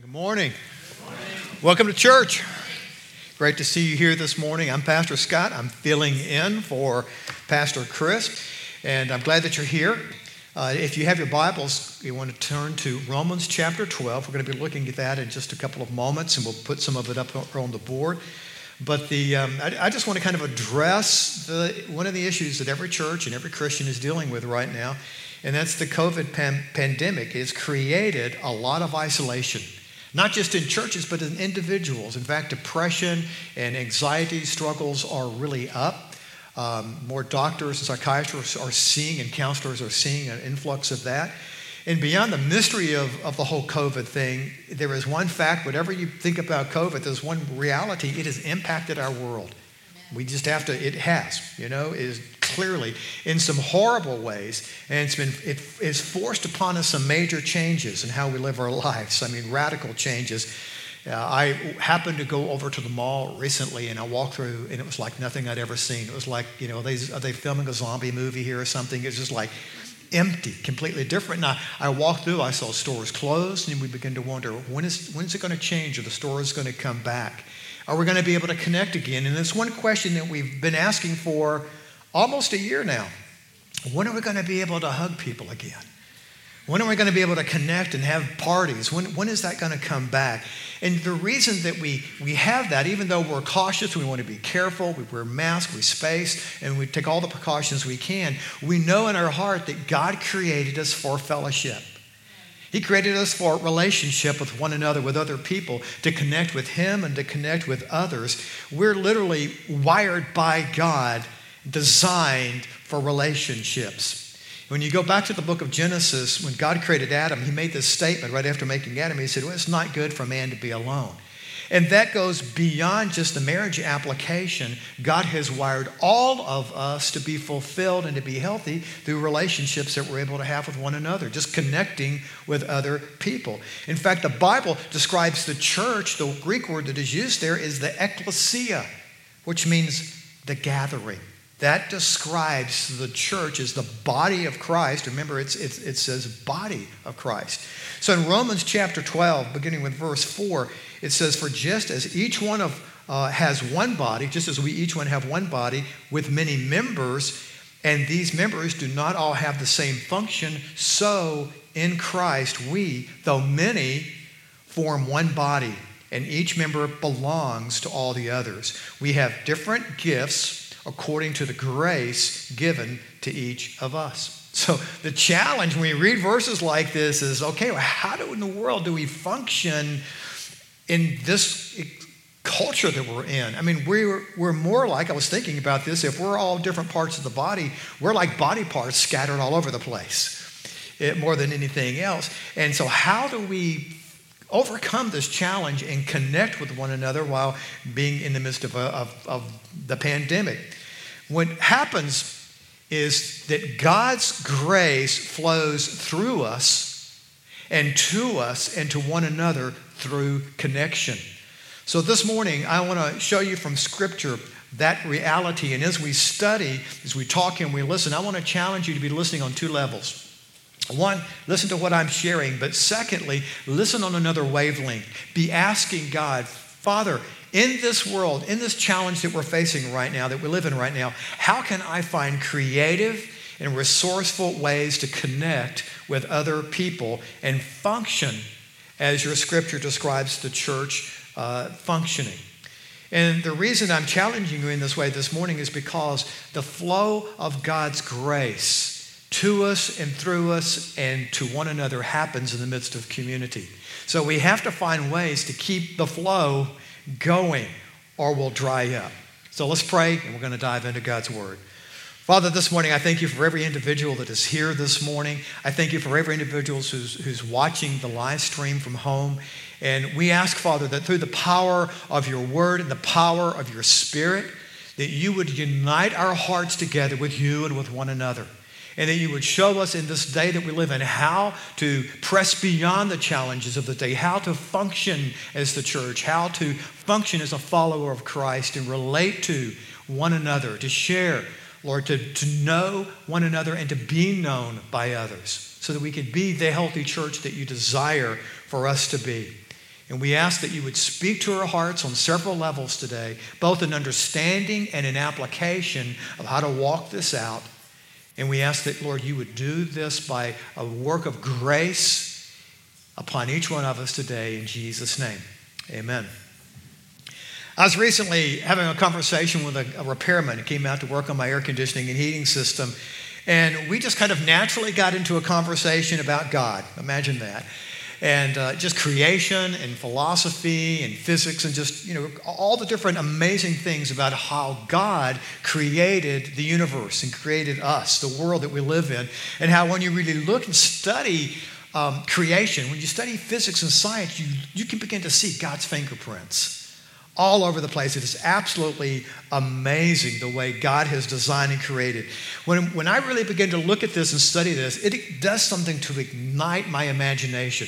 Good morning. Welcome to church. Great to see you here this morning. I'm Pastor Scott. I'm filling in for Pastor Chris, and I'm glad that you're here. Uh, if you have your Bibles, you want to turn to Romans chapter 12. We're going to be looking at that in just a couple of moments, and we'll put some of it up on the board. But the, um, I, I, just want to kind of address the, one of the issues that every church and every Christian is dealing with right now, and that's the COVID pan- pandemic. It's created a lot of isolation not just in churches, but in individuals. In fact, depression and anxiety struggles are really up. Um, more doctors and psychiatrists are seeing, and counselors are seeing an influx of that. And beyond the mystery of, of the whole COVID thing, there is one fact whatever you think about COVID, there's one reality it has impacted our world. We just have to, it has, you know, is clearly in some horrible ways. And it's been, it, it's forced upon us some major changes in how we live our lives. I mean, radical changes. Uh, I happened to go over to the mall recently and I walked through and it was like nothing I'd ever seen. It was like, you know, are they, are they filming a zombie movie here or something? It's just like empty, completely different. Now, I walked through, I saw stores closed, and we began to wonder when is, when is it going to change? Are the stores going to come back? Are we going to be able to connect again? And it's one question that we've been asking for almost a year now. When are we going to be able to hug people again? When are we going to be able to connect and have parties? When, when is that going to come back? And the reason that we, we have that, even though we're cautious, we want to be careful, we wear masks, we space, and we take all the precautions we can, we know in our heart that God created us for fellowship. He created us for relationship with one another, with other people, to connect with Him and to connect with others. We're literally wired by God designed for relationships. When you go back to the book of Genesis, when God created Adam, he made this statement right after making Adam. He said, Well, it's not good for man to be alone. And that goes beyond just the marriage application. God has wired all of us to be fulfilled and to be healthy through relationships that we're able to have with one another, just connecting with other people. In fact, the Bible describes the church, the Greek word that is used there is the ecclesia, which means the gathering. That describes the church as the body of Christ. Remember, it's, it's, it says body of Christ. So in Romans chapter 12, beginning with verse 4, it says, For just as each one of uh, has one body, just as we each one have one body with many members, and these members do not all have the same function, so in Christ we, though many, form one body, and each member belongs to all the others. We have different gifts according to the grace given to each of us. So the challenge when we read verses like this is okay, well, how do in the world do we function in this culture that we're in? I mean, we're, we're more like, I was thinking about this, if we're all different parts of the body, we're like body parts scattered all over the place. It, more than anything else. And so, how do we overcome this challenge and connect with one another while being in the midst of, a, of, of the pandemic? What happens is that God's grace flows through us and to us and to one another through connection. So this morning, I want to show you from Scripture that reality. And as we study, as we talk and we listen, I want to challenge you to be listening on two levels. One, listen to what I'm sharing, but secondly, listen on another wavelength. Be asking God, Father, in this world, in this challenge that we're facing right now, that we live in right now, how can I find creative and resourceful ways to connect with other people and function as your scripture describes the church uh, functioning? And the reason I'm challenging you in this way this morning is because the flow of God's grace to us and through us and to one another happens in the midst of community. So we have to find ways to keep the flow going or we'll dry up. So let's pray and we're going to dive into God's word. Father, this morning I thank you for every individual that is here this morning. I thank you for every individual who's, who's watching the live stream from home. And we ask, Father, that through the power of your word and the power of your spirit, that you would unite our hearts together with you and with one another and that you would show us in this day that we live in how to press beyond the challenges of the day, how to function as the church, how to function as a follower of Christ and relate to one another, to share, Lord, to, to know one another and to be known by others so that we could be the healthy church that you desire for us to be. And we ask that you would speak to our hearts on several levels today, both in understanding and in application of how to walk this out. And we ask that, Lord, you would do this by a work of grace upon each one of us today in Jesus' name. Amen. I was recently having a conversation with a, a repairman who came out to work on my air conditioning and heating system. And we just kind of naturally got into a conversation about God. Imagine that and uh, just creation and philosophy and physics and just, you know, all the different amazing things about how God created the universe and created us, the world that we live in, and how when you really look and study um, creation, when you study physics and science, you, you can begin to see God's fingerprints all over the place. It is absolutely amazing the way God has designed and created. When, when I really begin to look at this and study this, it does something to ignite my imagination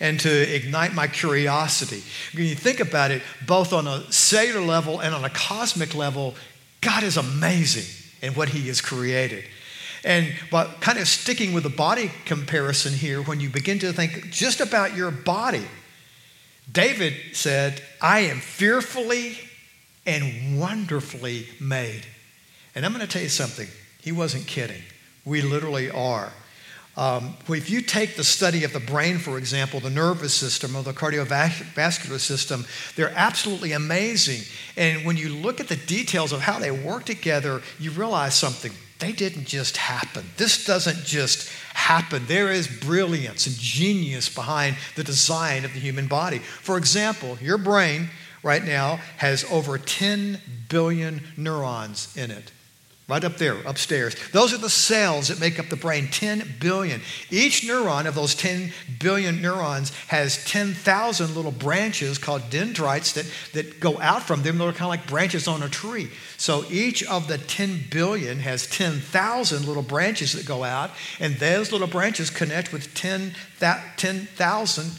and to ignite my curiosity. When you think about it, both on a cellular level and on a cosmic level, God is amazing in what He has created. And but kind of sticking with the body comparison here, when you begin to think just about your body, David said, I am fearfully and wonderfully made. And I'm going to tell you something, he wasn't kidding. We literally are. Um, if you take the study of the brain, for example, the nervous system or the cardiovascular system, they're absolutely amazing. And when you look at the details of how they work together, you realize something. They didn't just happen. This doesn't just happen. There is brilliance and genius behind the design of the human body. For example, your brain right now has over 10 billion neurons in it. Right up there, upstairs. Those are the cells that make up the brain 10 billion. Each neuron of those 10 billion neurons has 10,000 little branches called dendrites that, that go out from them. They're kind of like branches on a tree. So each of the 10 billion has 10,000 little branches that go out, and those little branches connect with 10,000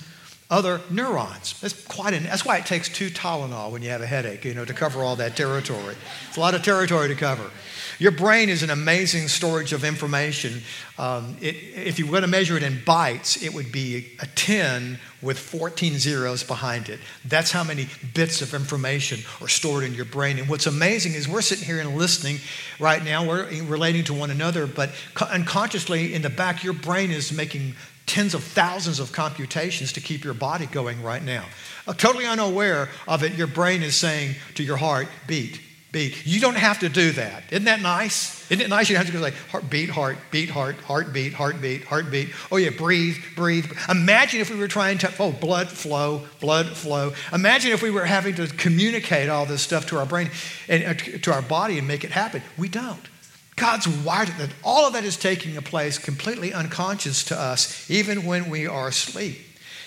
other neurons. That's quite an, that's why it takes two Tylenol when you have a headache, you know, to cover all that territory. It's a lot of territory to cover. Your brain is an amazing storage of information. Um, it, if you were going to measure it in bytes, it would be a 10 with 14 zeros behind it. That's how many bits of information are stored in your brain. And what's amazing is we're sitting here and listening right now, we're relating to one another, but unconsciously in the back, your brain is making tens of thousands of computations to keep your body going right now. Uh, totally unaware of it, your brain is saying to your heart, beat, beat. You don't have to do that. Isn't that nice? Isn't it nice? You don't have to go like heart, beat, heart, beat, heart, heartbeat, heartbeat, heartbeat. Oh yeah, breathe, breathe. Imagine if we were trying to, oh, blood flow, blood flow. Imagine if we were having to communicate all this stuff to our brain and uh, to our body and make it happen. We don't. God's wired that. All of that is taking place completely unconscious to us, even when we are asleep.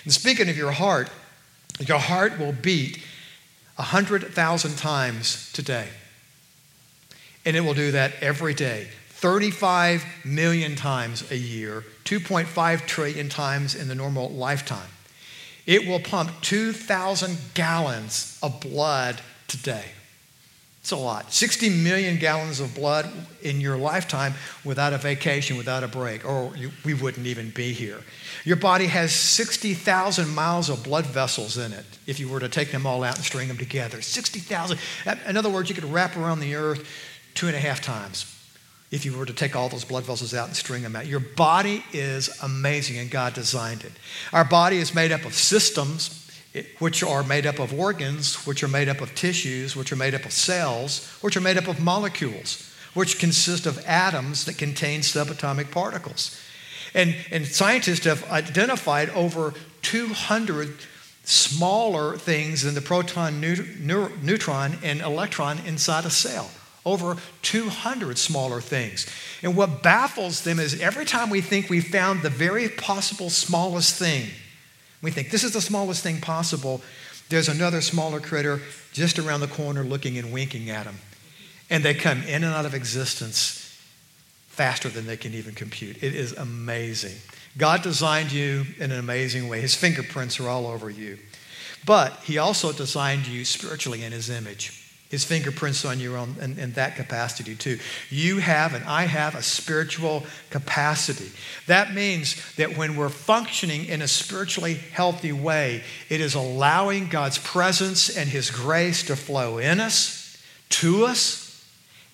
And speaking of your heart, your heart will beat 100,000 times today. And it will do that every day. 35 million times a year, 2.5 trillion times in the normal lifetime. It will pump 2,000 gallons of blood today. It's a lot. 60 million gallons of blood in your lifetime without a vacation, without a break, or you, we wouldn't even be here. Your body has 60,000 miles of blood vessels in it if you were to take them all out and string them together. 60,000. In other words, you could wrap around the earth two and a half times if you were to take all those blood vessels out and string them out. Your body is amazing, and God designed it. Our body is made up of systems which are made up of organs, which are made up of tissues, which are made up of cells, which are made up of molecules, which consist of atoms that contain subatomic particles. And, and scientists have identified over 200 smaller things than the proton, neutron, and electron inside a cell. Over 200 smaller things. And what baffles them is every time we think we found the very possible smallest thing, we think this is the smallest thing possible. There's another smaller critter just around the corner looking and winking at them. And they come in and out of existence faster than they can even compute. It is amazing. God designed you in an amazing way. His fingerprints are all over you. But He also designed you spiritually in His image. His fingerprints on you on, in, in, that capacity too. You have and I have a spiritual capacity. That means that when we're functioning in a spiritually healthy way, it is allowing God's presence and his grace to flow in us, to us,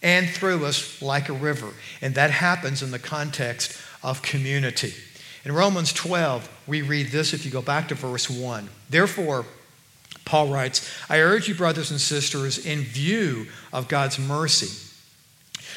and through us like a river. And that happens in the context of community. In Romans 12, we read this if you go back to verse 1. Therefore, Paul writes, I urge you, brothers and sisters, in view of God's mercy,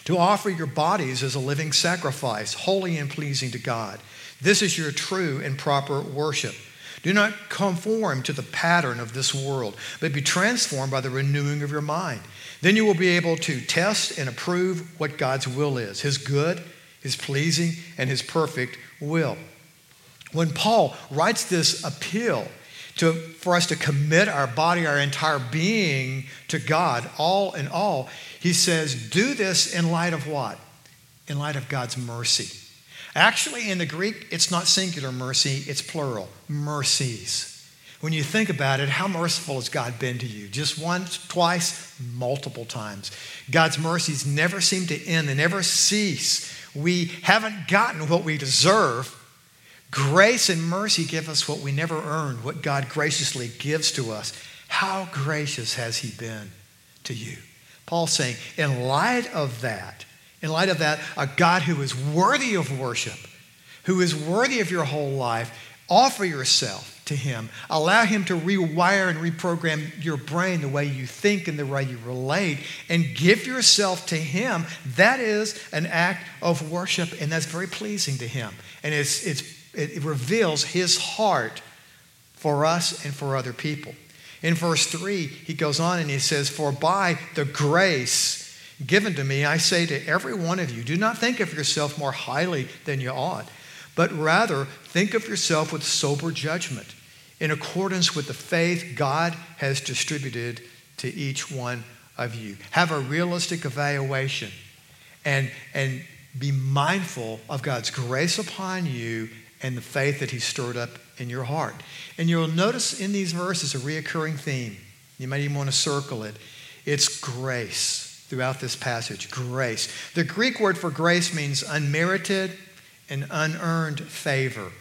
to offer your bodies as a living sacrifice, holy and pleasing to God. This is your true and proper worship. Do not conform to the pattern of this world, but be transformed by the renewing of your mind. Then you will be able to test and approve what God's will is His good, His pleasing, and His perfect will. When Paul writes this appeal, to, for us to commit our body, our entire being to God, all in all, he says, do this in light of what? In light of God's mercy. Actually, in the Greek, it's not singular mercy, it's plural mercies. When you think about it, how merciful has God been to you? Just once, twice, multiple times. God's mercies never seem to end, they never cease. We haven't gotten what we deserve Grace and mercy give us what we never earned, what God graciously gives to us. How gracious has He been to you? Paul's saying, in light of that, in light of that, a God who is worthy of worship, who is worthy of your whole life, offer yourself to Him. Allow Him to rewire and reprogram your brain the way you think and the way you relate, and give yourself to Him. That is an act of worship, and that's very pleasing to Him. And it's, it's it reveals his heart for us and for other people. In verse 3, he goes on and he says, For by the grace given to me, I say to every one of you, do not think of yourself more highly than you ought, but rather think of yourself with sober judgment, in accordance with the faith God has distributed to each one of you. Have a realistic evaluation and, and be mindful of God's grace upon you and the faith that He's stirred up in your heart. And you'll notice in these verses a reoccurring theme. You might even want to circle it. It's grace throughout this passage. Grace. The Greek word for grace means unmerited and unearned favor.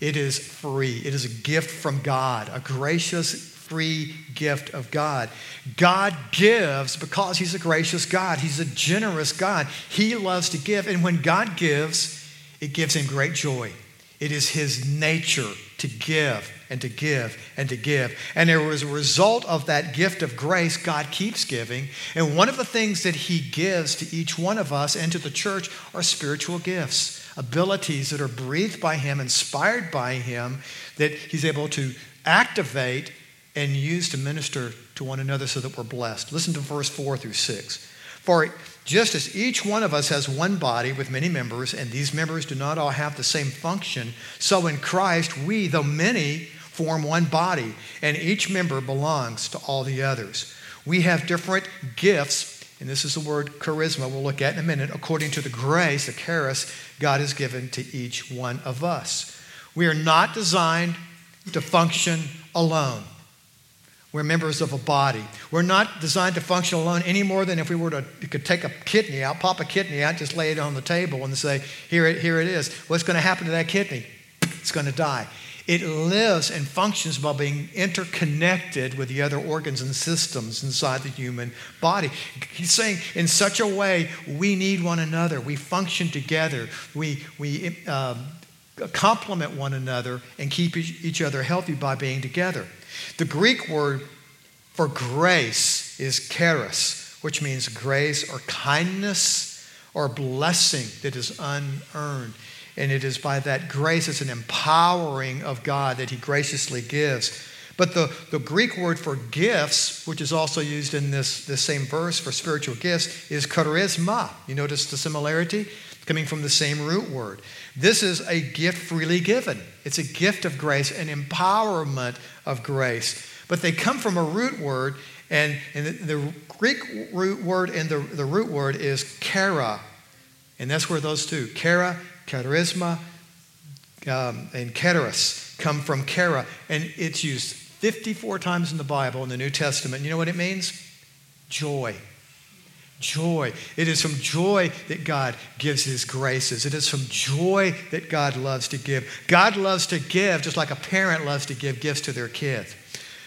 It is free, it is a gift from God, a gracious, free gift of God. God gives because He's a gracious God, He's a generous God. He loves to give. And when God gives, it gives Him great joy. It is his nature to give and to give and to give. And as a result of that gift of grace, God keeps giving. And one of the things that he gives to each one of us and to the church are spiritual gifts, abilities that are breathed by him, inspired by him, that he's able to activate and use to minister to one another so that we're blessed. Listen to verse 4 through 6. For just as each one of us has one body with many members, and these members do not all have the same function, so in Christ we, though many, form one body, and each member belongs to all the others. We have different gifts, and this is the word charisma we'll look at in a minute, according to the grace, the charis, God has given to each one of us. We are not designed to function alone. We're members of a body. We're not designed to function alone any more than if we were to you could take a kidney out, pop a kidney out, just lay it on the table and say, here it, here it is. What's going to happen to that kidney? It's going to die. It lives and functions by being interconnected with the other organs and systems inside the human body. He's saying, in such a way, we need one another. We function together. We, we um, complement one another and keep each other healthy by being together. The Greek word for grace is charis, which means grace or kindness or blessing that is unearned. And it is by that grace, it's an empowering of God that He graciously gives. But the, the Greek word for gifts, which is also used in this, this same verse for spiritual gifts, is charisma. You notice the similarity? Coming from the same root word. This is a gift freely given. It's a gift of grace, an empowerment of grace. But they come from a root word, and, and the, the, Greek root word and the, the root word is chara. And that's where those two, chara, charisma, um, and keteris, come from chara. And it's used 54 times in the Bible in the New Testament. You know what it means? Joy. Joy. It is from joy that God gives his graces. It is from joy that God loves to give. God loves to give just like a parent loves to give gifts to their kids.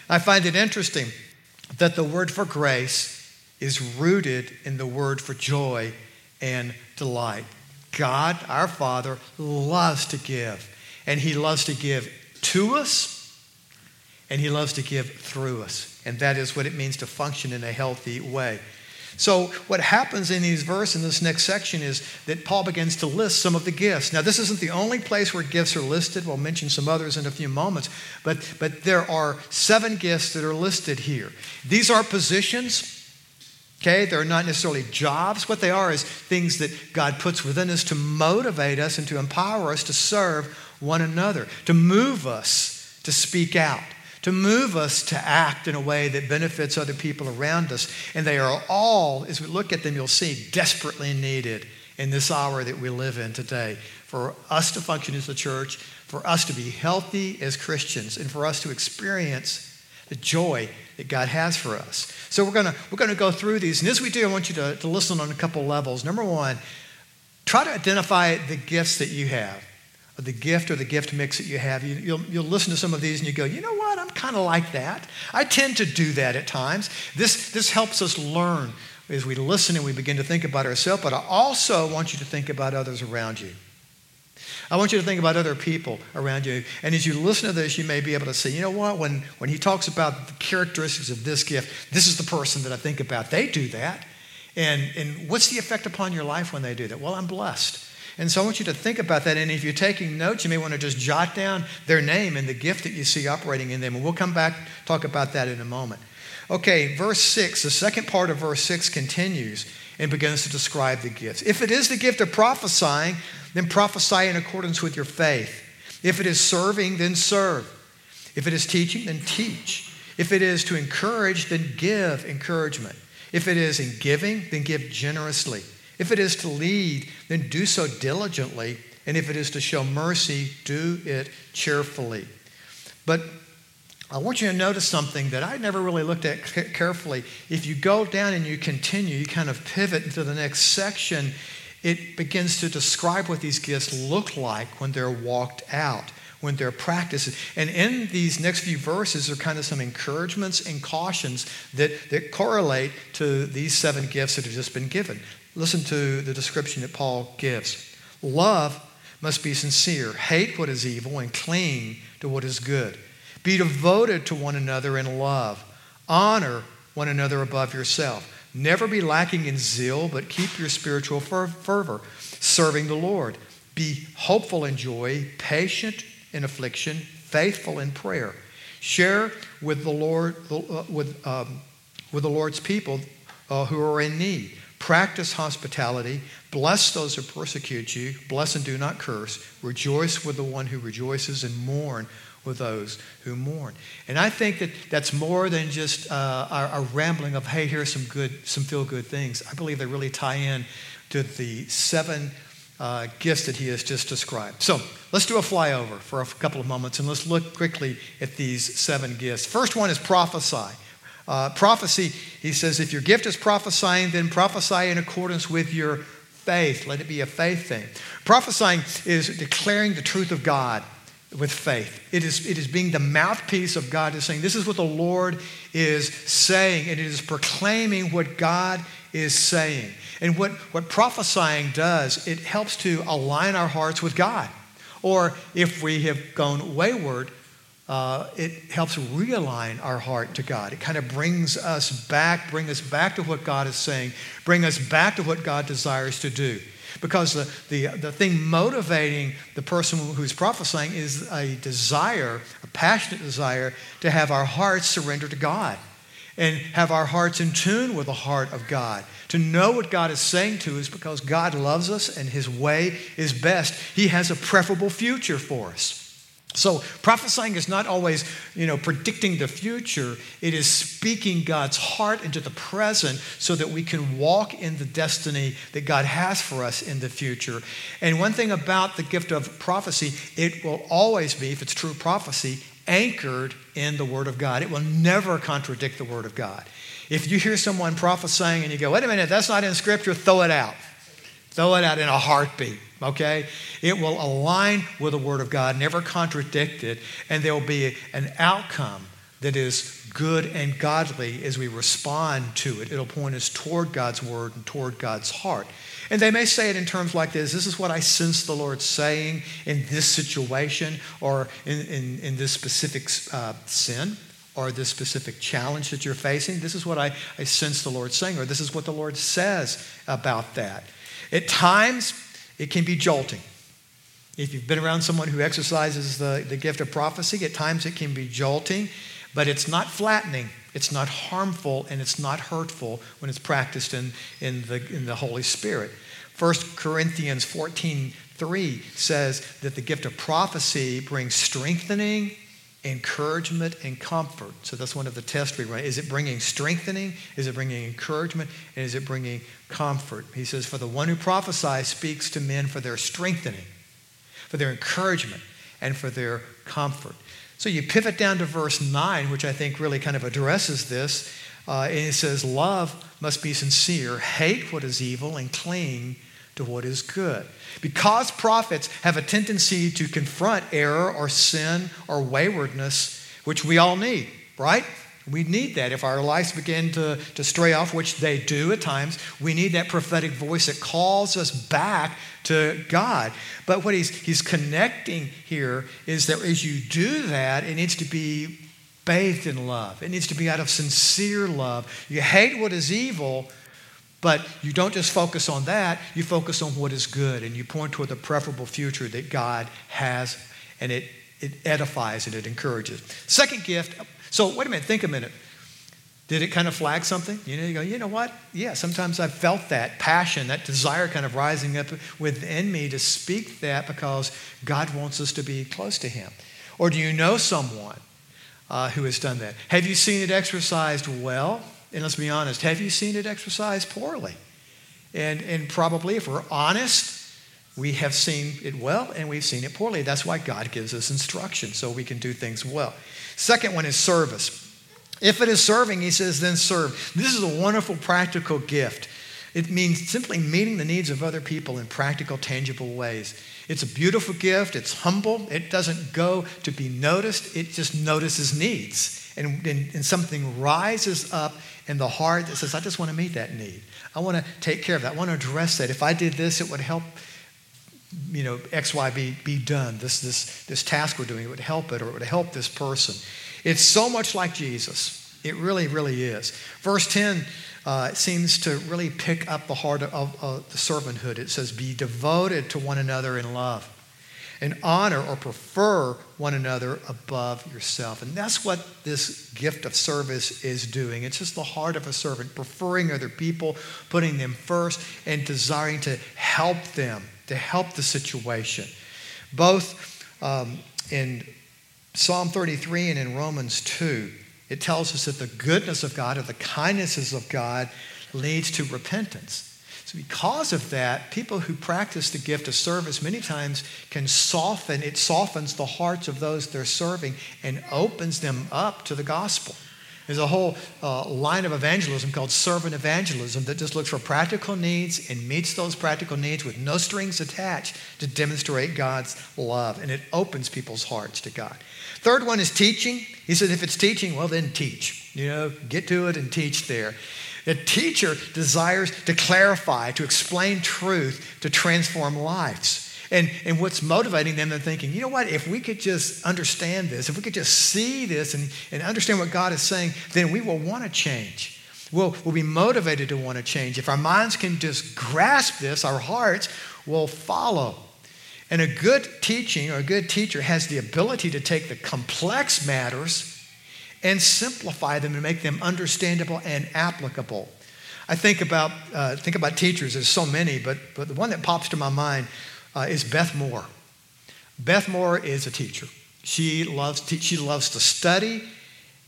I find it interesting that the word for grace is rooted in the word for joy and delight. God, our Father, loves to give, and He loves to give to us, and He loves to give through us. And that is what it means to function in a healthy way. So, what happens in these verses in this next section is that Paul begins to list some of the gifts. Now, this isn't the only place where gifts are listed. We'll mention some others in a few moments, but, but there are seven gifts that are listed here. These are positions. Okay, they're not necessarily jobs. What they are is things that God puts within us to motivate us and to empower us to serve one another, to move us to speak out to move us to act in a way that benefits other people around us. And they are all, as we look at them, you'll see, desperately needed in this hour that we live in today for us to function as a church, for us to be healthy as Christians, and for us to experience the joy that God has for us. So we're to we're gonna go through these. And as we do, I want you to, to listen on a couple levels. Number one, try to identify the gifts that you have the gift or the gift mix that you have. You, will you'll, you'll listen to some of these and you go, you know what? I'm kind of like that. I tend to do that at times. This, this helps us learn as we listen and we begin to think about ourselves, but I also want you to think about others around you. I want you to think about other people around you. And as you listen to this, you may be able to say, you know what? When, when he talks about the characteristics of this gift, this is the person that I think about. They do that. And, and what's the effect upon your life when they do that? Well, I'm blessed. And so I want you to think about that. And if you're taking notes, you may want to just jot down their name and the gift that you see operating in them. And we'll come back, talk about that in a moment. Okay, verse 6, the second part of verse 6 continues and begins to describe the gifts. If it is the gift of prophesying, then prophesy in accordance with your faith. If it is serving, then serve. If it is teaching, then teach. If it is to encourage, then give encouragement. If it is in giving, then give generously. If it is to lead, then do so diligently. And if it is to show mercy, do it cheerfully. But I want you to notice something that I never really looked at carefully. If you go down and you continue, you kind of pivot into the next section, it begins to describe what these gifts look like when they're walked out, when they're practiced. And in these next few verses are kind of some encouragements and cautions that, that correlate to these seven gifts that have just been given. Listen to the description that Paul gives. Love must be sincere, hate what is evil, and cling to what is good. Be devoted to one another in love. Honor one another above yourself. Never be lacking in zeal, but keep your spiritual fervor, serving the Lord. Be hopeful in joy, patient in affliction, faithful in prayer. Share with the Lord, uh, with, um, with the Lord's people uh, who are in need. Practice hospitality. Bless those who persecute you. Bless and do not curse. Rejoice with the one who rejoices and mourn with those who mourn. And I think that that's more than just uh, a, rambling of, hey, here's some good, some feel good things. I believe they really tie in to the seven uh, gifts that he has just described. So let's do a flyover for a couple of moments and let's look quickly at these seven gifts. First one is prophesy. Uh, prophecy, he says, if your gift is prophesying, then prophesy in accordance with your faith. Let it be a faith thing. Prophesying is declaring the truth of God with faith. It is, it is being the mouthpiece of God is saying, This is what the Lord is saying, and it is proclaiming what God is saying. And what, what prophesying does, it helps to align our hearts with God. Or if we have gone wayward, uh, it helps realign our heart to God. It kind of brings us back, bring us back to what God is saying, bring us back to what God desires to do. Because the, the, the thing motivating the person who's prophesying is a desire, a passionate desire to have our hearts surrender to God and have our hearts in tune with the heart of God. To know what God is saying to us because God loves us and His way is best. He has a preferable future for us. So prophesying is not always, you know, predicting the future. It is speaking God's heart into the present so that we can walk in the destiny that God has for us in the future. And one thing about the gift of prophecy, it will always be, if it's true prophecy, anchored in the Word of God. It will never contradict the Word of God. If you hear someone prophesying and you go, wait a minute, that's not in Scripture, throw it out. Throw it out in a heartbeat, okay? It will align with the Word of God, never contradict it, and there will be an outcome that is good and godly as we respond to it. It'll point us toward God's Word and toward God's heart. And they may say it in terms like this This is what I sense the Lord saying in this situation or in, in, in this specific uh, sin or this specific challenge that you're facing. This is what I, I sense the Lord saying, or this is what the Lord says about that. At times, it can be jolting. If you've been around someone who exercises the, the gift of prophecy, at times it can be jolting, but it's not flattening. It's not harmful and it's not hurtful when it's practiced in, in, the, in the Holy Spirit. 1 Corinthians 14 3 says that the gift of prophecy brings strengthening, encouragement, and comfort. So that's one of the tests we run. Is it bringing strengthening? Is it bringing encouragement? And is it bringing comfort? He says, For the one who prophesies speaks to men for their strengthening, for their encouragement, and for their comfort. So you pivot down to verse 9, which I think really kind of addresses this. Uh, and it says, Love must be sincere, hate what is evil, and cling to what is good. Because prophets have a tendency to confront error or sin or waywardness, which we all need, right? We need that. If our lives begin to, to stray off, which they do at times, we need that prophetic voice that calls us back to God. But what he's, he's connecting here is that as you do that, it needs to be bathed in love. It needs to be out of sincere love. You hate what is evil, but you don't just focus on that, you focus on what is good and you point toward the preferable future that God has, and it, it edifies and it encourages. Second gift so, wait a minute, think a minute. Did it kind of flag something? You know, you go, you know what? Yeah, sometimes I've felt that passion, that desire kind of rising up within me to speak that because God wants us to be close to Him. Or do you know someone uh, who has done that? Have you seen it exercised well? And let's be honest, have you seen it exercised poorly? And, and probably, if we're honest, we have seen it well and we've seen it poorly. That's why God gives us instruction so we can do things well. Second one is service. If it is serving, he says, then serve. This is a wonderful practical gift. It means simply meeting the needs of other people in practical, tangible ways. It's a beautiful gift. It's humble. It doesn't go to be noticed, it just notices needs. And, and, and something rises up in the heart that says, I just want to meet that need. I want to take care of that. I want to address that. If I did this, it would help you know, X, Y, be, be done. This, this, this task we're doing, it would help it or it would help this person. It's so much like Jesus. It really, really is. Verse 10 uh, seems to really pick up the heart of, of the servanthood. It says, Be devoted to one another in love and honor or prefer one another above yourself. And that's what this gift of service is doing. It's just the heart of a servant, preferring other people, putting them first, and desiring to help them to help the situation. Both um, in Psalm 33 and in Romans 2, it tells us that the goodness of God or the kindnesses of God leads to repentance. So, because of that, people who practice the gift of service many times can soften, it softens the hearts of those they're serving and opens them up to the gospel. There's a whole uh, line of evangelism called servant evangelism that just looks for practical needs and meets those practical needs with no strings attached to demonstrate God's love. And it opens people's hearts to God. Third one is teaching. He says, if it's teaching, well, then teach. You know, get to it and teach there. A teacher desires to clarify, to explain truth, to transform lives. And, and what's motivating them, they're thinking, you know what, if we could just understand this, if we could just see this and, and understand what God is saying, then we will want to change. We'll, we'll be motivated to want to change. If our minds can just grasp this, our hearts will follow. And a good teaching or a good teacher has the ability to take the complex matters and simplify them and make them understandable and applicable. I think about, uh, think about teachers, there's so many, but, but the one that pops to my mind uh, is Beth Moore. Beth Moore is a teacher. She loves, to, she loves to study,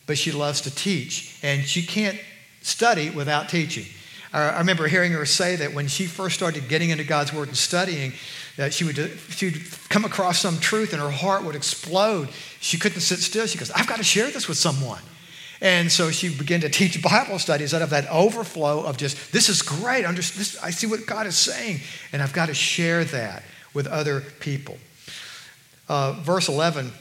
but she loves to teach. And she can't study without teaching. I remember hearing her say that when she first started getting into God's Word and studying, she would she would come across some truth and her heart would explode. She couldn't sit still. She goes, I've got to share this with someone. And so she began to teach Bible studies out of that overflow of just, this is great. This, I see what God is saying, and I've got to share that with other people. Uh, verse 11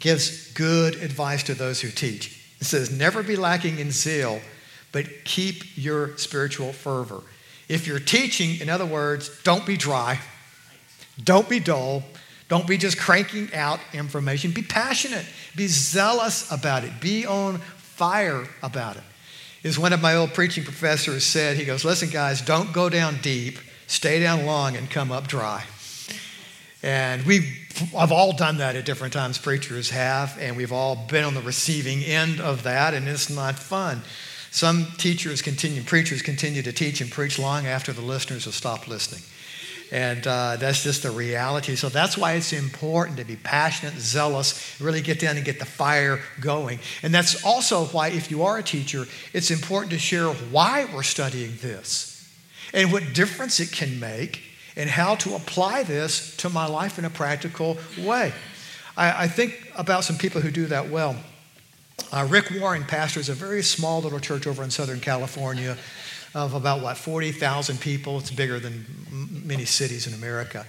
gives good advice to those who teach. It says, Never be lacking in zeal, but keep your spiritual fervor. If you're teaching, in other words, don't be dry, don't be dull, don't be just cranking out information. Be passionate, be zealous about it, be on fire about it. As one of my old preaching professors said, he goes, Listen, guys, don't go down deep, stay down long, and come up dry. And we've I've all done that at different times, preachers have, and we've all been on the receiving end of that, and it's not fun. Some teachers continue, preachers continue to teach and preach long after the listeners have stopped listening. And uh, that's just the reality. So that's why it's important to be passionate, zealous, really get down and get the fire going. And that's also why, if you are a teacher, it's important to share why we're studying this and what difference it can make and how to apply this to my life in a practical way. I, I think about some people who do that well. Uh, Rick Warren pastors a very small little church over in Southern California of about, what, 40,000 people. It's bigger than many cities in America.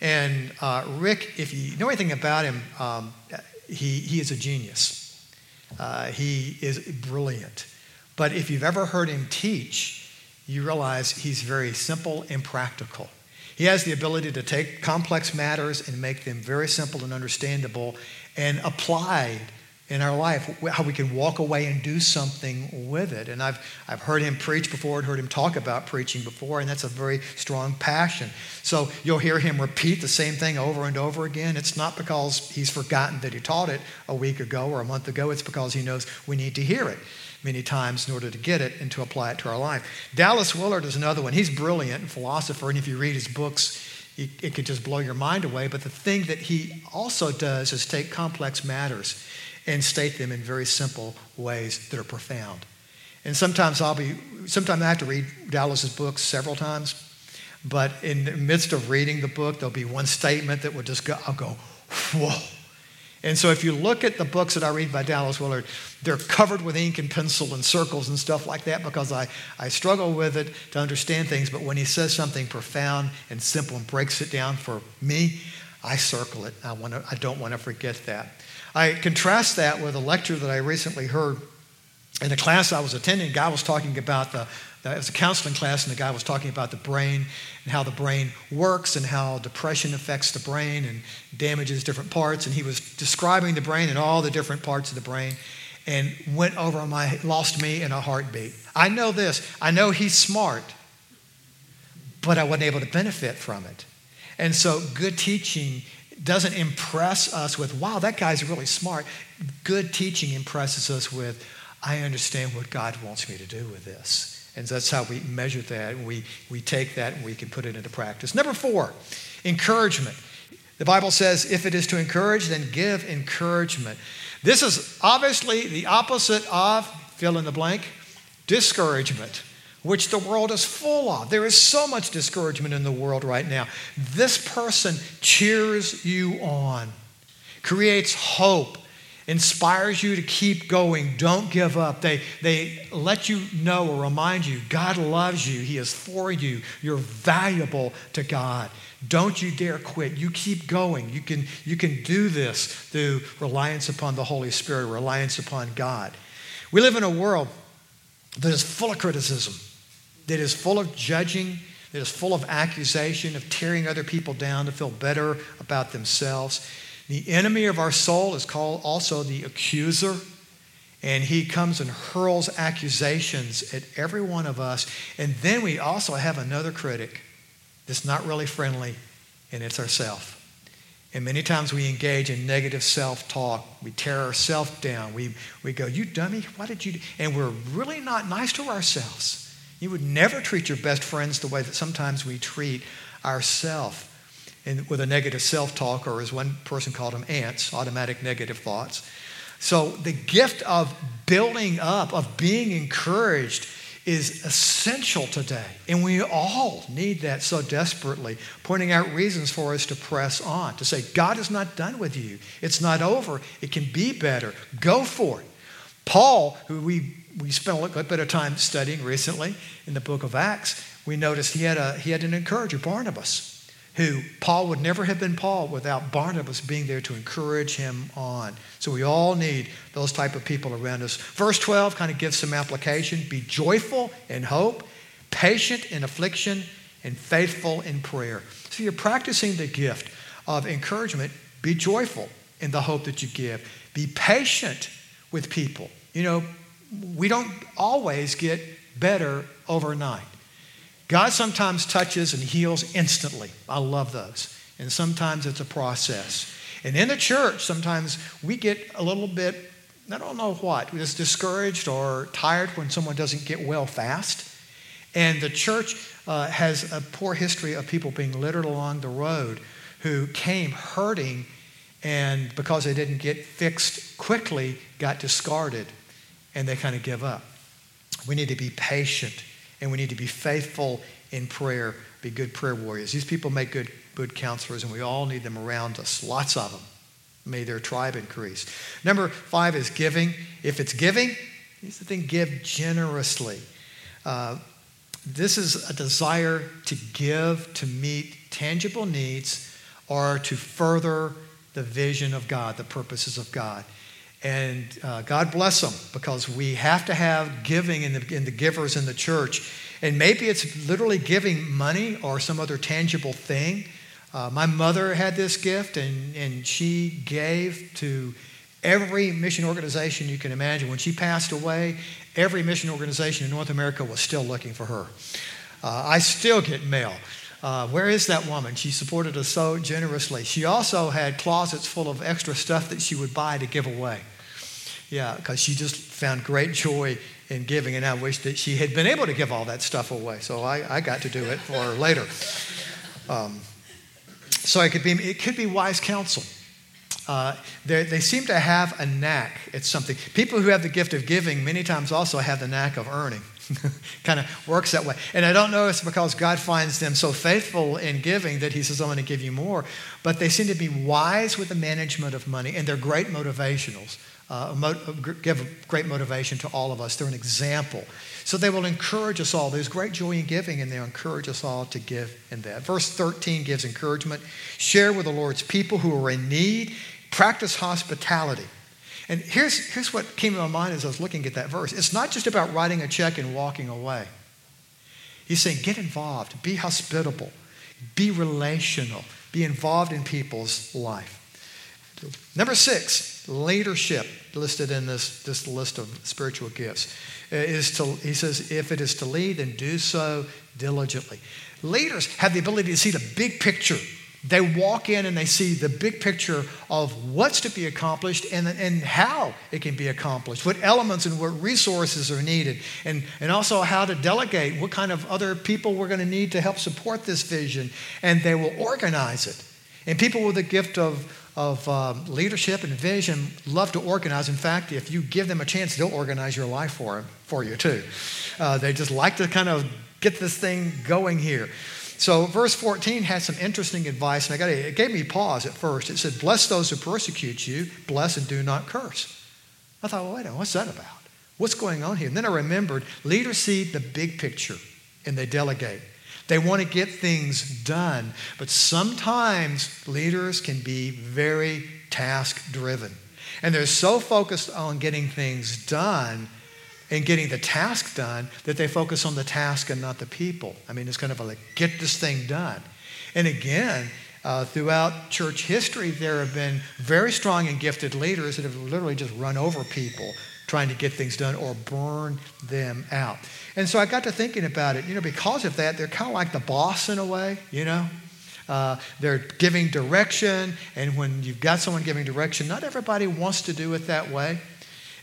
And uh, Rick, if you know anything about him, um, he, he is a genius. Uh, he is brilliant. But if you've ever heard him teach, you realize he's very simple and practical. He has the ability to take complex matters and make them very simple and understandable and apply in our life, how we can walk away and do something with it. And I've, I've heard him preach before and heard him talk about preaching before, and that's a very strong passion. So you'll hear him repeat the same thing over and over again. It's not because he's forgotten that he taught it a week ago or a month ago, it's because he knows we need to hear it many times in order to get it and to apply it to our life. Dallas Willard is another one. He's brilliant and philosopher, and if you read his books, it could just blow your mind away. But the thing that he also does is take complex matters and state them in very simple ways that are profound. And sometimes I'll be, sometimes I have to read Dallas's books several times, but in the midst of reading the book, there'll be one statement that will just go, I'll go, whoa and so if you look at the books that I read by Dallas Willard, they're covered with ink and pencil and circles and stuff like that because I, I struggle with it to understand things. But when he says something profound and simple and breaks it down for me, I circle it. I, wanna, I don't want to forget that. I contrast that with a lecture that I recently heard in a class I was attending. A guy was talking about the it was a counseling class, and the guy was talking about the brain and how the brain works and how depression affects the brain and damages different parts. And he was describing the brain and all the different parts of the brain and went over my, lost me in a heartbeat. I know this. I know he's smart, but I wasn't able to benefit from it. And so good teaching doesn't impress us with, wow, that guy's really smart. Good teaching impresses us with, I understand what God wants me to do with this. And that's how we measure that. We, we take that and we can put it into practice. Number four, encouragement. The Bible says, if it is to encourage, then give encouragement. This is obviously the opposite of, fill in the blank, discouragement, which the world is full of. There is so much discouragement in the world right now. This person cheers you on, creates hope, inspires you to keep going. Don't give up. They, they let you know or remind you God loves you, He is for you. You're valuable to God. Don't you dare quit. You keep going. You can, you can do this through reliance upon the Holy Spirit, reliance upon God. We live in a world that is full of criticism, that is full of judging, that is full of accusation, of tearing other people down to feel better about themselves. The enemy of our soul is called also the accuser. And he comes and hurls accusations at every one of us. And then we also have another critic that's not really friendly, and it's ourself. And many times we engage in negative self talk. We tear ourselves down. We, we go, You dummy, what did you do? And we're really not nice to ourselves. You would never treat your best friends the way that sometimes we treat ourselves with a negative self talk, or as one person called them, ants, automatic negative thoughts. So the gift of building up, of being encouraged, is essential today. And we all need that so desperately, pointing out reasons for us to press on, to say, God is not done with you. It's not over. It can be better. Go for it. Paul, who we, we spent a little bit of time studying recently in the book of Acts, we noticed he had, a, he had an encourager, Barnabas who Paul would never have been Paul without Barnabas being there to encourage him on. So we all need those type of people around us. Verse 12 kind of gives some application. Be joyful in hope, patient in affliction, and faithful in prayer. So you're practicing the gift of encouragement. Be joyful in the hope that you give. Be patient with people. You know, we don't always get better overnight. God sometimes touches and heals instantly. I love those. And sometimes it's a process. And in the church, sometimes we get a little bit, I don't know what, just discouraged or tired when someone doesn't get well fast. And the church uh, has a poor history of people being littered along the road who came hurting and because they didn't get fixed quickly, got discarded and they kind of give up. We need to be patient and we need to be faithful in prayer, be good prayer warriors. These people make good, good counselors, and we all need them around us, lots of them. May their tribe increase. Number five is giving. If it's giving, here's the thing give generously. Uh, this is a desire to give to meet tangible needs or to further the vision of God, the purposes of God. And uh, God bless them because we have to have giving in the, in the givers in the church. And maybe it's literally giving money or some other tangible thing. Uh, my mother had this gift, and, and she gave to every mission organization you can imagine. When she passed away, every mission organization in North America was still looking for her. Uh, I still get mail. Uh, where is that woman? She supported us so generously. She also had closets full of extra stuff that she would buy to give away. Yeah, because she just found great joy in giving, and I wish that she had been able to give all that stuff away. So I, I got to do it for her later. Um, so it could be, it could be wise counsel. Uh, they seem to have a knack at something. People who have the gift of giving many times also have the knack of earning. kind of works that way. And I don't know if it's because God finds them so faithful in giving that He says, I'm going to give you more. But they seem to be wise with the management of money, and they're great motivationals. Uh, give great motivation to all of us. They're an example. So they will encourage us all. There's great joy in giving, and they'll encourage us all to give in that. Verse 13 gives encouragement. Share with the Lord's people who are in need. Practice hospitality. And here's, here's what came to my mind as I was looking at that verse it's not just about writing a check and walking away. He's saying, get involved, be hospitable, be relational, be involved in people's life. Number six, leadership, listed in this, this list of spiritual gifts, uh, is to, he says, if it is to lead, then do so diligently. Leaders have the ability to see the big picture they walk in and they see the big picture of what's to be accomplished and, and how it can be accomplished, what elements and what resources are needed, and, and also how to delegate, what kind of other people we're going to need to help support this vision, and they will organize it. And people with the gift of, of uh, leadership and vision love to organize. In fact, if you give them a chance, they'll organize your life for, for you too. Uh, they just like to kind of get this thing going here. So, verse 14 has some interesting advice, and I got it gave me pause at first. It said, Bless those who persecute you, bless and do not curse. I thought, well, wait a minute, what's that about? What's going on here? And then I remembered leaders see the big picture and they delegate. They want to get things done, but sometimes leaders can be very task driven. And they're so focused on getting things done and getting the task done that they focus on the task and not the people. I mean, it's kind of like, get this thing done. And again, uh, throughout church history, there have been very strong and gifted leaders that have literally just run over people trying to get things done or burn them out. And so I got to thinking about it. You know, because of that, they're kind of like the boss in a way, you know? Uh, they're giving direction, and when you've got someone giving direction, not everybody wants to do it that way.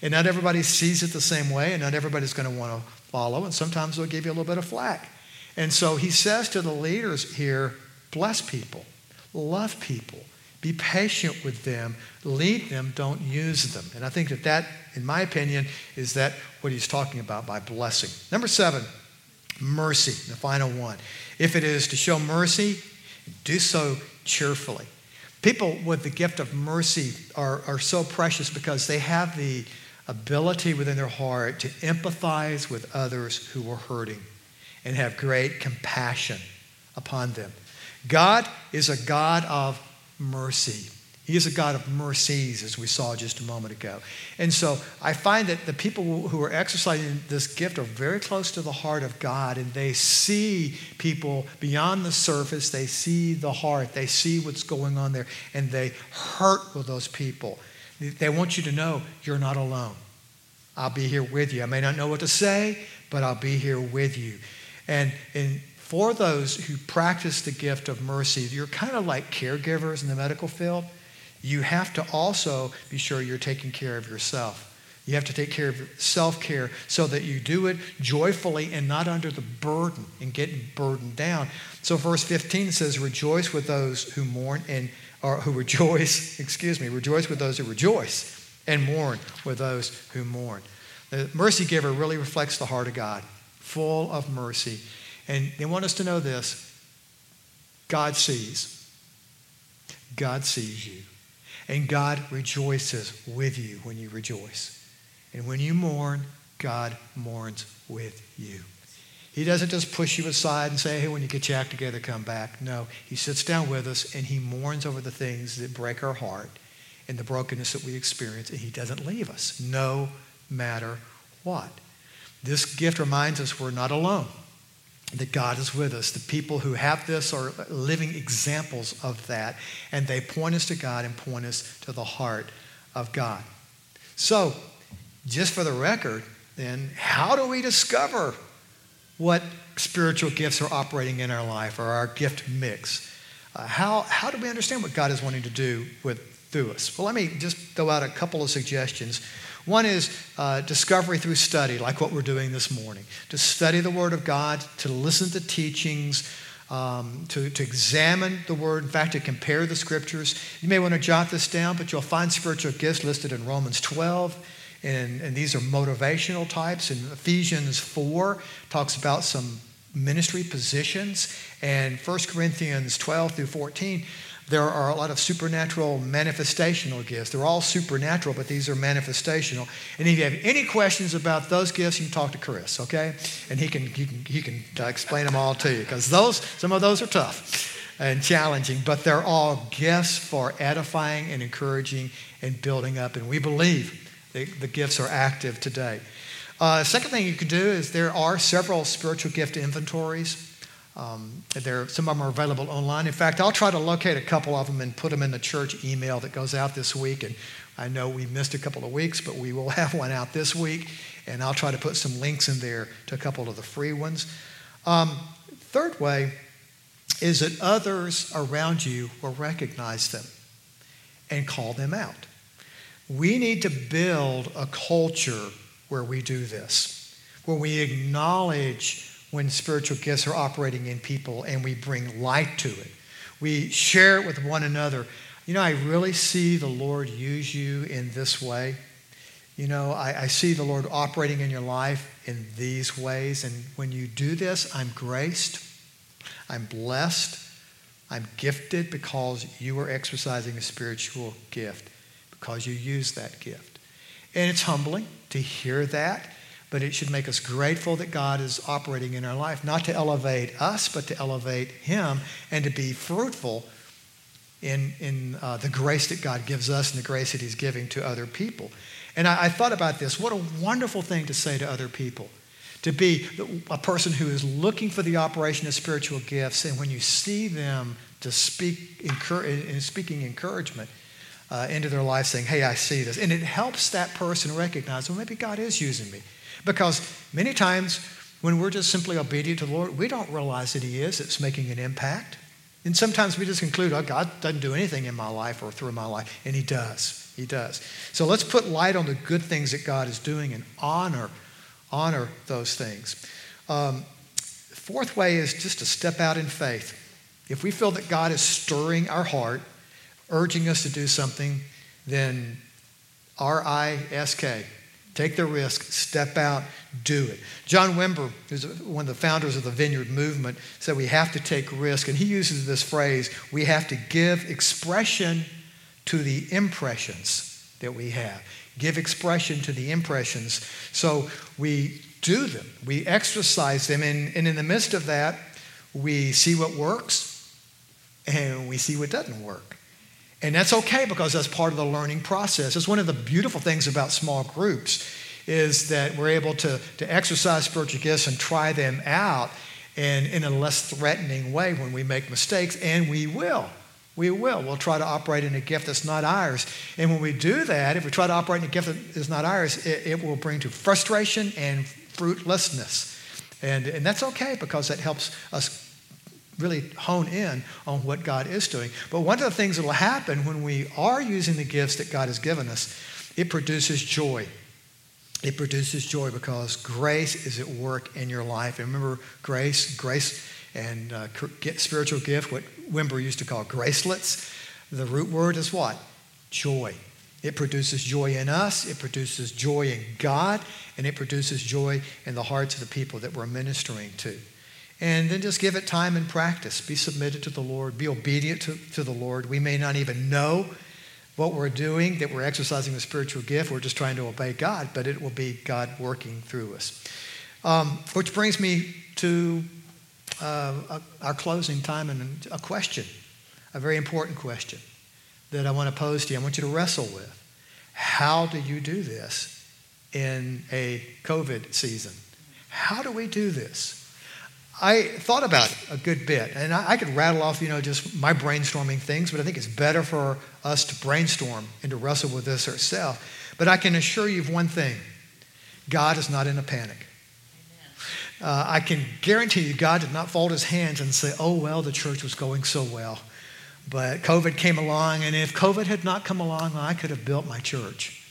And not everybody sees it the same way, and not everybody's going to want to follow, and sometimes they'll give you a little bit of flack. And so he says to the leaders here bless people, love people, Be patient with them. Lead them. Don't use them. And I think that that, in my opinion, is that what he's talking about by blessing. Number seven, mercy, the final one. If it is to show mercy, do so cheerfully. People with the gift of mercy are, are so precious because they have the ability within their heart to empathize with others who are hurting and have great compassion upon them. God is a God of mercy. He is a God of mercies, as we saw just a moment ago. And so I find that the people who are exercising this gift are very close to the heart of God, and they see people beyond the surface. They see the heart. They see what's going on there, and they hurt with those people. They want you to know you're not alone. I'll be here with you. I may not know what to say, but I'll be here with you. And, and for those who practice the gift of mercy, you're kind of like caregivers in the medical field. You have to also be sure you're taking care of yourself. You have to take care of self care so that you do it joyfully and not under the burden and getting burdened down. So, verse 15 says, Rejoice with those who mourn and or who rejoice, excuse me, rejoice with those who rejoice and mourn with those who mourn. The mercy giver really reflects the heart of God, full of mercy. And they want us to know this God sees. God sees you. And God rejoices with you when you rejoice. And when you mourn, God mourns with you. He doesn't just push you aside and say, hey, when you get your act together, come back. No, He sits down with us and He mourns over the things that break our heart and the brokenness that we experience, and He doesn't leave us, no matter what. This gift reminds us we're not alone that God is with us. The people who have this are living examples of that, and they point us to God and point us to the heart of God. So, just for the record, then, how do we discover what spiritual gifts are operating in our life or our gift mix? Uh, how, how do we understand what God is wanting to do with, through us? Well, let me just throw out a couple of suggestions one is uh, discovery through study, like what we're doing this morning. To study the Word of God, to listen to teachings, um, to, to examine the Word, in fact, to compare the Scriptures. You may want to jot this down, but you'll find spiritual gifts listed in Romans 12. And, and these are motivational types. And Ephesians 4 talks about some ministry positions. And 1 Corinthians 12 through 14 there are a lot of supernatural manifestational gifts. They're all supernatural, but these are manifestational. And if you have any questions about those gifts, you can talk to Chris, okay? And he can, he can, he can uh, explain them all to you because those, some of those are tough and challenging, but they're all gifts for edifying and encouraging and building up. And we believe the, the gifts are active today. Uh, second thing you can do is there are several spiritual gift inventories. Um, some of them are available online. In fact, I'll try to locate a couple of them and put them in the church email that goes out this week. And I know we missed a couple of weeks, but we will have one out this week. And I'll try to put some links in there to a couple of the free ones. Um, third way is that others around you will recognize them and call them out. We need to build a culture where we do this, where we acknowledge when spiritual gifts are operating in people and we bring light to it. We share it with one another. You know, I really see the Lord use you in this way. You know, I, I, see the Lord operating in your life in these ways. And when you do this, I'm graced, I'm blessed, I'm gifted because you are exercising a spiritual gift, because you use that gift. And it's humbling to hear that but it should make us grateful that God is operating in our life, not to elevate us, but to elevate Him and to be fruitful in, in uh, the grace that God gives us and the grace that He's giving to other people. And I, I thought about this. What a wonderful thing to say to other people. To be a person who is looking for the operation of spiritual gifts, and when you see them to speak, in speaking encouragement, uh, into their life saying, Hey, I see this. And it helps that person recognize, well, maybe God is using me. Because many times when we're just simply obedient to the Lord, we don't realize that He is. It's making an impact. And sometimes we just conclude, oh, God doesn't do anything in my life or through my life. And He does. He does. So let's put light on the good things that God is doing and honor, honor those things. Um, fourth way is just to step out in faith. If we feel that God is stirring our heart, urging us to do something, then R I S K. Take the risk, step out, do it. John Wimber, who's one of the founders of the Vineyard Movement, said we have to take risk. And he uses this phrase we have to give expression to the impressions that we have. Give expression to the impressions. So we do them, we exercise them, and, and in the midst of that, we see what works and we see what doesn't work. And that's okay because that's part of the learning process. It's one of the beautiful things about small groups is that we're able to, to exercise spiritual gifts and try them out and in a less threatening way when we make mistakes, and we will. We will. We'll try to operate in a gift that's not ours. And when we do that, if we try to operate in a gift that is not ours, it, it will bring to frustration and fruitlessness. And, and that's okay because that helps us really hone in on what God is doing. But one of the things that will happen when we are using the gifts that God has given us, it produces joy. It produces joy because grace is at work in your life. And remember, grace, grace and uh, spiritual gift, what Wimber used to call gracelets. The root word is what? Joy. It produces joy in us, it produces joy in God, and it produces joy in the hearts of the people that we're ministering to. And then just give it time and practice. Be submitted to the Lord, be obedient to, to the Lord. We may not even know what we're doing, that we're exercising the spiritual gift. We're just trying to obey God, but it will be God working through us. Um, which brings me to uh, our closing time and a question, a very important question that I want to pose to you. I want you to wrestle with. How do you do this in a COVID season? How do we do this? I thought about it a good bit, and I, I, could rattle off, you know, just my brainstorming things, but I think it's better for us to brainstorm and to wrestle with this ourselves. But I can assure you of one thing God is not in a panic. Uh, I can guarantee you, God did not fold his hands and say, oh, well, the church was going so well. But COVID came along, and if COVID had not come along, I could have built my church.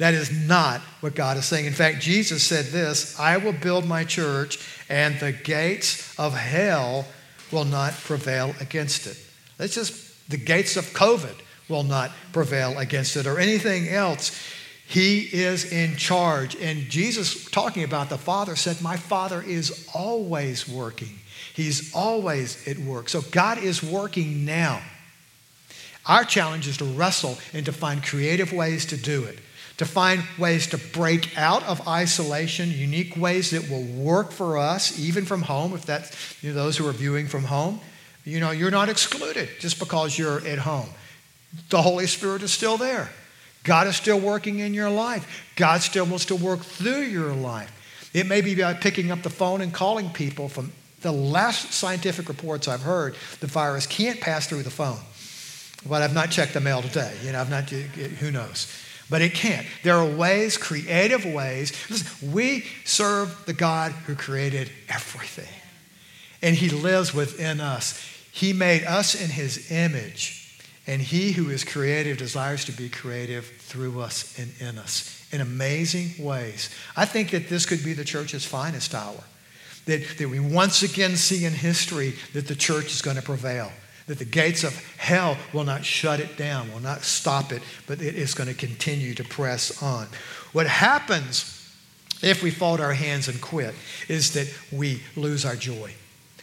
That is not what God is saying. In fact, Jesus said this I will build my church, and the gates of hell will not prevail against it. That's just the gates of COVID will not prevail against it or anything else. He is in charge. And Jesus, talking about the Father, said, My Father is always working. He's always at work. So God is working now. Our challenge is to wrestle and to find creative ways to do it, to find ways to break out of isolation, unique ways that will work for us, even from home, if that's you know, those who are viewing from home. You know, you're not excluded just because you're at home. The Holy Spirit is still there. God is still working in your life. God still wants to work through your life. It may be by picking up the phone and calling people from the last scientific reports I've heard, the virus can't pass through the phone. But I've not checked the mail today. You know, I've not, who knows? But it can't. There are ways, creative ways. Listen, we serve the God who created everything. And He lives within us. He made us in His image. And he who is creative desires to be creative through us and in us in amazing ways. I think that this could be the church's finest hour. That, that we once again see in history that the church is going to prevail. That the gates of hell will not shut it down, will not stop it, but it is going to continue to press on. What happens if we fold our hands and quit is that we lose our joy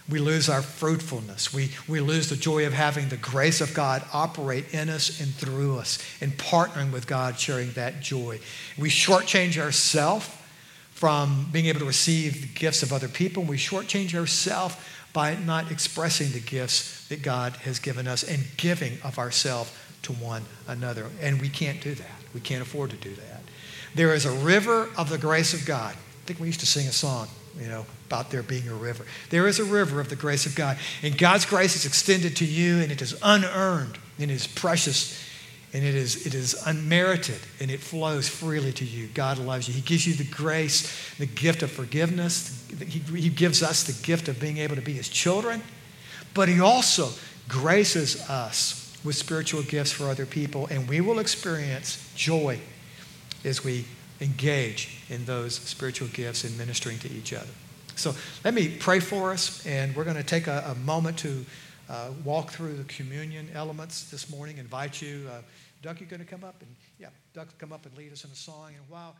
we lose our fruitfulness. We, we lose the joy of having the grace of God operate in us and through us and partnering with God, sharing that joy. We shortchange ourselves from being able to receive the gifts of other people. We shortchange ourselves by not expressing the gifts that God has given us and giving of ourselves to one another. And we can't do that. We can't afford to do that. There is a river of the grace of God. I think we used to sing a song you know, about there being a river. There is a river of the grace of God. And God's grace is extended to you, and it is unearned, and it is precious, and it is, it is unmerited, and it flows freely to you. God loves you. He gives you the grace, the gift of forgiveness. He, he gives us the gift of being able to be His children, but He also graces us with spiritual gifts for other people, and we will experience joy as we engage in those spiritual gifts in ministering to each other. So let me pray for us, and we're going to take a, a moment to uh, walk through the communion elements this morning. Invite you. Uh, You going to come up and yeah, Doug, come up and lead us in a song. And while